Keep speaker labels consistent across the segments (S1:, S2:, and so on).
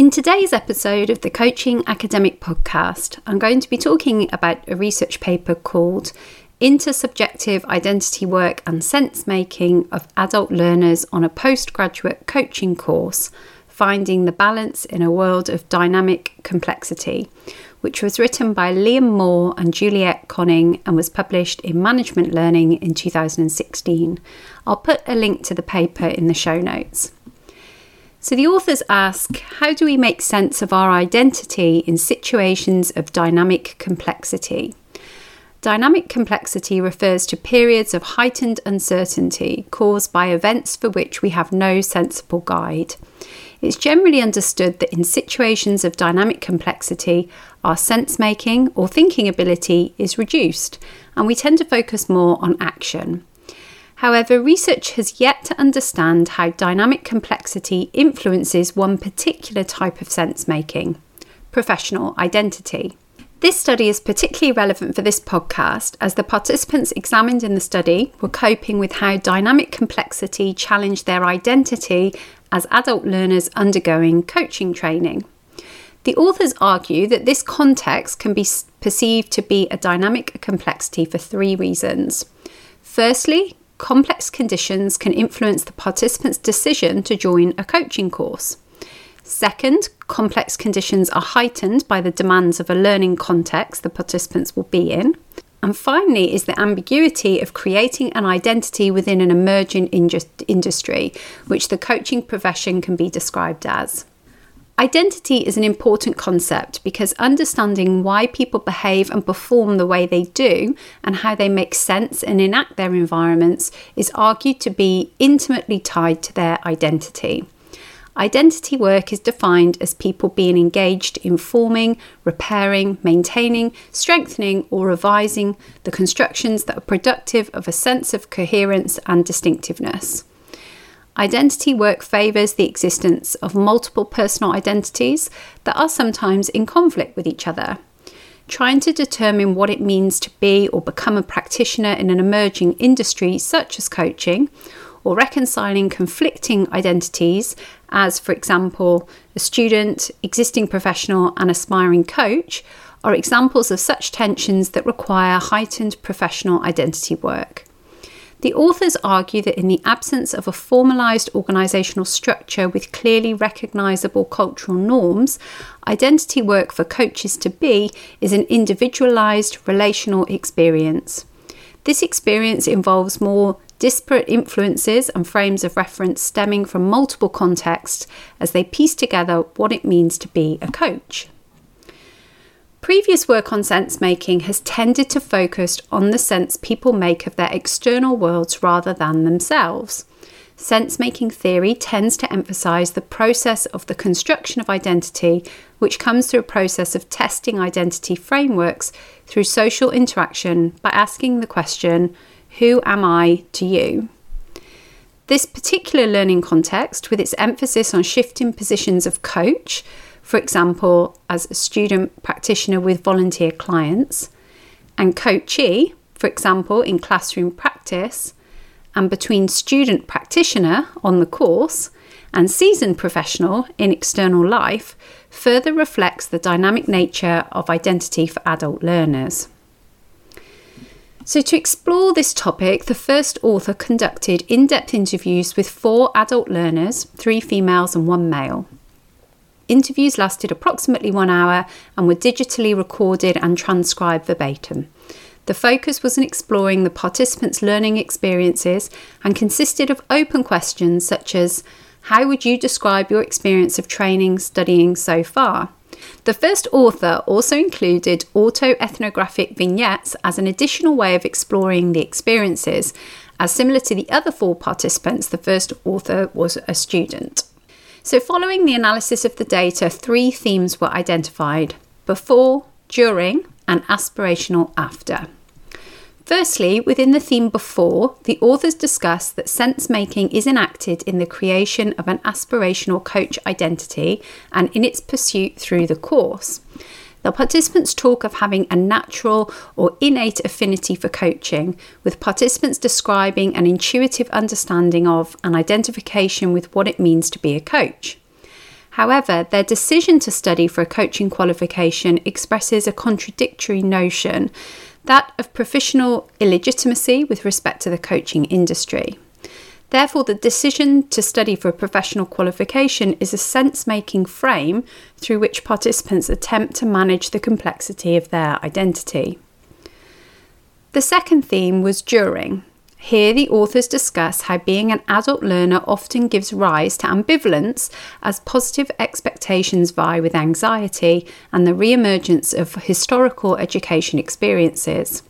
S1: In today's episode of the Coaching Academic Podcast, I'm going to be talking about a research paper called Intersubjective Identity Work and Sense Making of Adult Learners on a Postgraduate Coaching Course Finding the Balance in a World of Dynamic Complexity, which was written by Liam Moore and Juliet Koning and was published in Management Learning in 2016. I'll put a link to the paper in the show notes. So the authors ask how do we make sense of our identity in situations of dynamic complexity? Dynamic complexity refers to periods of heightened uncertainty caused by events for which we have no sensible guide. It's generally understood that in situations of dynamic complexity, our sense making or thinking ability is reduced, and we tend to focus more on action. However, research has yet to understand how dynamic complexity influences one particular type of sense making professional identity. This study is particularly relevant for this podcast as the participants examined in the study were coping with how dynamic complexity challenged their identity as adult learners undergoing coaching training. The authors argue that this context can be perceived to be a dynamic complexity for three reasons. Firstly, complex conditions can influence the participant's decision to join a coaching course. Second, complex conditions are heightened by the demands of a learning context the participants will be in. And finally, is the ambiguity of creating an identity within an emerging industry, which the coaching profession can be described as. Identity is an important concept because understanding why people behave and perform the way they do and how they make sense and enact their environments is argued to be intimately tied to their identity. Identity work is defined as people being engaged in forming, repairing, maintaining, strengthening, or revising the constructions that are productive of a sense of coherence and distinctiveness. Identity work favours the existence of multiple personal identities that are sometimes in conflict with each other. Trying to determine what it means to be or become a practitioner in an emerging industry such as coaching, or reconciling conflicting identities, as for example, a student, existing professional, and aspiring coach, are examples of such tensions that require heightened professional identity work. The authors argue that in the absence of a formalised organisational structure with clearly recognisable cultural norms, identity work for coaches to be is an individualised relational experience. This experience involves more disparate influences and frames of reference stemming from multiple contexts as they piece together what it means to be a coach. Previous work on sense making has tended to focus on the sense people make of their external worlds rather than themselves. Sense making theory tends to emphasize the process of the construction of identity, which comes through a process of testing identity frameworks through social interaction by asking the question, Who am I to you? This particular learning context, with its emphasis on shifting positions of coach, for example, as a student practitioner with volunteer clients, and coachee, for example, in classroom practice, and between student practitioner on the course and seasoned professional in external life, further reflects the dynamic nature of identity for adult learners. So, to explore this topic, the first author conducted in depth interviews with four adult learners, three females and one male. Interviews lasted approximately one hour and were digitally recorded and transcribed verbatim. The focus was on exploring the participants' learning experiences and consisted of open questions such as How would you describe your experience of training studying so far? The first author also included autoethnographic vignettes as an additional way of exploring the experiences, as similar to the other four participants, the first author was a student. So, following the analysis of the data, three themes were identified before, during, and aspirational after. Firstly, within the theme before, the authors discuss that sense making is enacted in the creation of an aspirational coach identity and in its pursuit through the course. The participants talk of having a natural or innate affinity for coaching, with participants describing an intuitive understanding of and identification with what it means to be a coach. However, their decision to study for a coaching qualification expresses a contradictory notion that of professional illegitimacy with respect to the coaching industry. Therefore, the decision to study for a professional qualification is a sense making frame through which participants attempt to manage the complexity of their identity. The second theme was during, here, the authors discuss how being an adult learner often gives rise to ambivalence as positive expectations vie with anxiety and the re emergence of historical education experiences.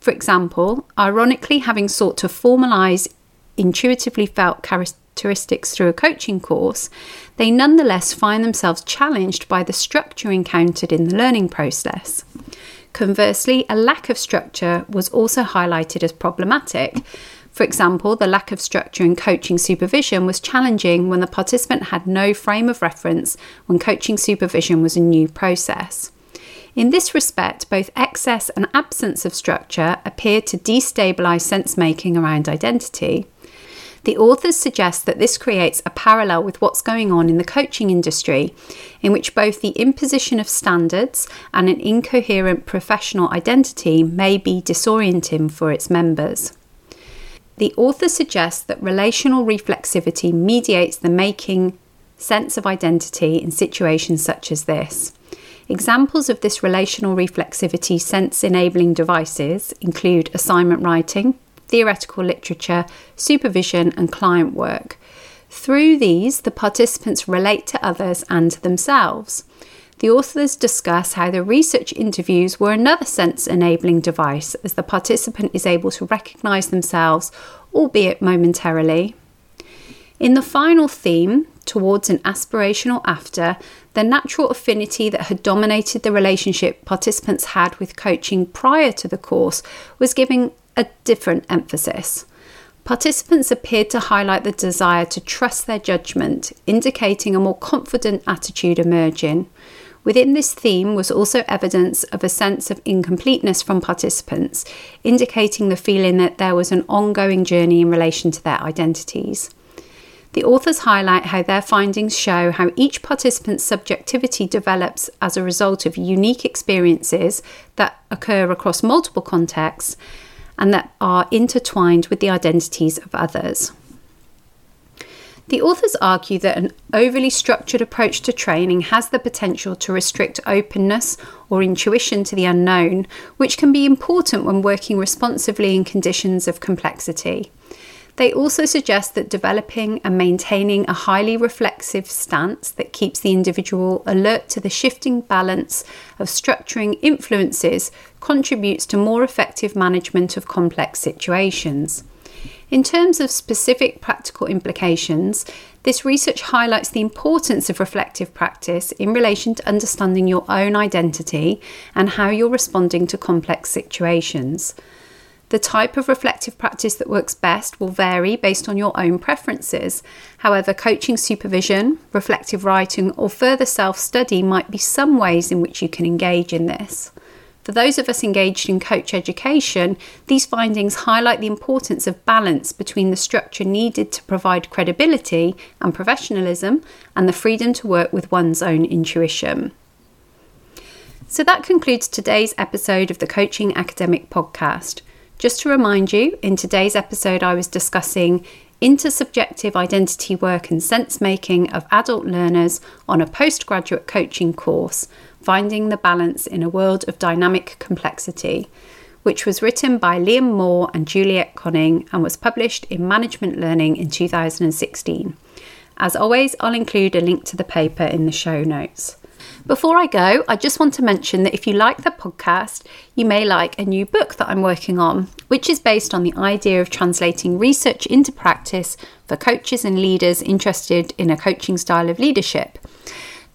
S1: For example, ironically, having sought to formalise intuitively felt characteristics through a coaching course, they nonetheless find themselves challenged by the structure encountered in the learning process. Conversely, a lack of structure was also highlighted as problematic. For example, the lack of structure in coaching supervision was challenging when the participant had no frame of reference when coaching supervision was a new process. In this respect, both excess and absence of structure appear to destabilise sense making around identity. The authors suggest that this creates a parallel with what's going on in the coaching industry, in which both the imposition of standards and an incoherent professional identity may be disorienting for its members. The author suggests that relational reflexivity mediates the making sense of identity in situations such as this. Examples of this relational reflexivity sense enabling devices include assignment writing, theoretical literature, supervision, and client work. Through these, the participants relate to others and to themselves. The authors discuss how the research interviews were another sense enabling device as the participant is able to recognise themselves, albeit momentarily. In the final theme, towards an aspirational after, the natural affinity that had dominated the relationship participants had with coaching prior to the course was giving a different emphasis. Participants appeared to highlight the desire to trust their judgment, indicating a more confident attitude emerging. Within this theme was also evidence of a sense of incompleteness from participants, indicating the feeling that there was an ongoing journey in relation to their identities. The authors highlight how their findings show how each participant's subjectivity develops as a result of unique experiences that occur across multiple contexts and that are intertwined with the identities of others. The authors argue that an overly structured approach to training has the potential to restrict openness or intuition to the unknown, which can be important when working responsively in conditions of complexity. They also suggest that developing and maintaining a highly reflexive stance that keeps the individual alert to the shifting balance of structuring influences contributes to more effective management of complex situations. In terms of specific practical implications, this research highlights the importance of reflective practice in relation to understanding your own identity and how you're responding to complex situations. The type of reflective practice that works best will vary based on your own preferences. However, coaching supervision, reflective writing, or further self study might be some ways in which you can engage in this. For those of us engaged in coach education, these findings highlight the importance of balance between the structure needed to provide credibility and professionalism and the freedom to work with one's own intuition. So that concludes today's episode of the Coaching Academic Podcast. Just to remind you, in today's episode, I was discussing intersubjective identity work and sense making of adult learners on a postgraduate coaching course, Finding the Balance in a World of Dynamic Complexity, which was written by Liam Moore and Juliet Koning and was published in Management Learning in 2016. As always, I'll include a link to the paper in the show notes. Before I go, I just want to mention that if you like the podcast, you may like a new book that I'm working on, which is based on the idea of translating research into practice for coaches and leaders interested in a coaching style of leadership.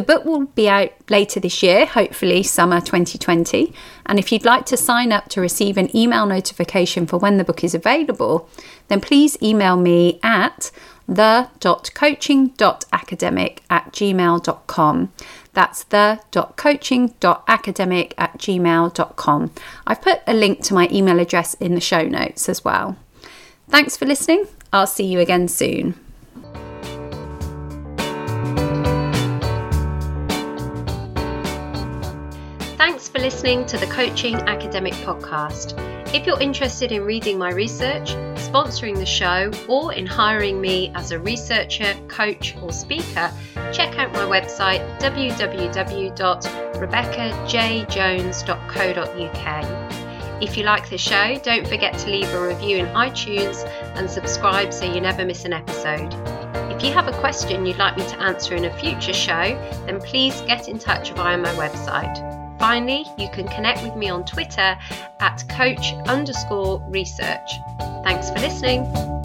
S1: The book will be out later this year, hopefully summer 2020. And if you'd like to sign up to receive an email notification for when the book is available, then please email me at the.coaching.academic at gmail.com. That's the.coaching.academic at gmail.com. I've put a link to my email address in the show notes as well. Thanks for listening. I'll see you again soon. Thanks for listening to the Coaching Academic Podcast. If you're interested in reading my research, sponsoring the show, or in hiring me as a researcher, coach, or speaker, check out my website www.rebeccajjones.co.uk. If you like the show, don't forget to leave a review in iTunes and subscribe so you never miss an episode. If you have a question you'd like me to answer in a future show, then please get in touch via my website. Finally, you can connect with me on Twitter at coach underscore research. Thanks for listening.